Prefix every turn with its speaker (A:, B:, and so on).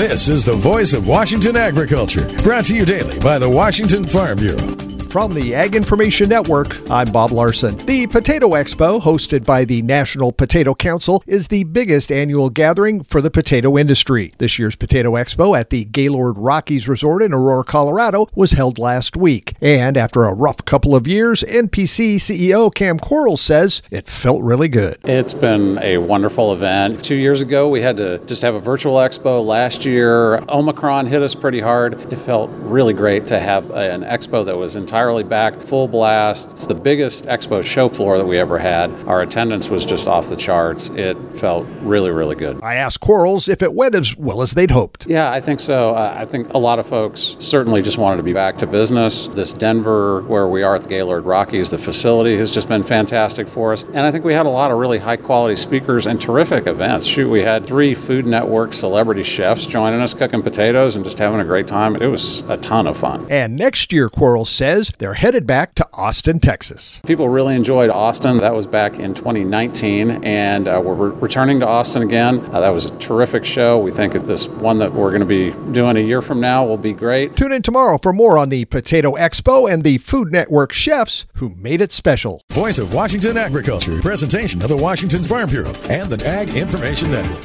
A: This is the voice of Washington agriculture, brought to you daily by the Washington Farm Bureau.
B: From the Ag Information Network, I'm Bob Larson. The Potato Expo, hosted by the National Potato Council, is the biggest annual gathering for the potato industry. This year's Potato Expo at the Gaylord Rockies Resort in Aurora, Colorado, was held last week. And after a rough couple of years, NPC CEO Cam Quarles says it felt really good.
C: It's been a wonderful event. Two years ago, we had to just have a virtual expo. Last year, Omicron hit us pretty hard. It felt really great to have an expo that was entirely entirely back, full blast. It's the biggest expo show floor that we ever had. Our attendance was just off the charts. It felt really, really good.
B: I asked Quarles if it went as well as they'd hoped.
C: Yeah, I think so. Uh, I think a lot of folks certainly just wanted to be back to business. This Denver, where we are at the Gaylord Rockies, the facility has just been fantastic for us. And I think we had a lot of really high quality speakers and terrific events. Shoot, we had three Food Network celebrity chefs joining us cooking potatoes and just having a great time. It was a ton of fun.
B: And next year, Quarles says, they're headed back to Austin, Texas.
C: People really enjoyed Austin. That was back in 2019, and uh, we're re- returning to Austin again. Uh, that was a terrific show. We think this one that we're going to be doing a year from now will be great.
B: Tune in tomorrow for more on the Potato Expo and the Food Network chefs who made it special.
A: Voice of Washington Agriculture, presentation of the Washington Farm Bureau and the Ag Information Network.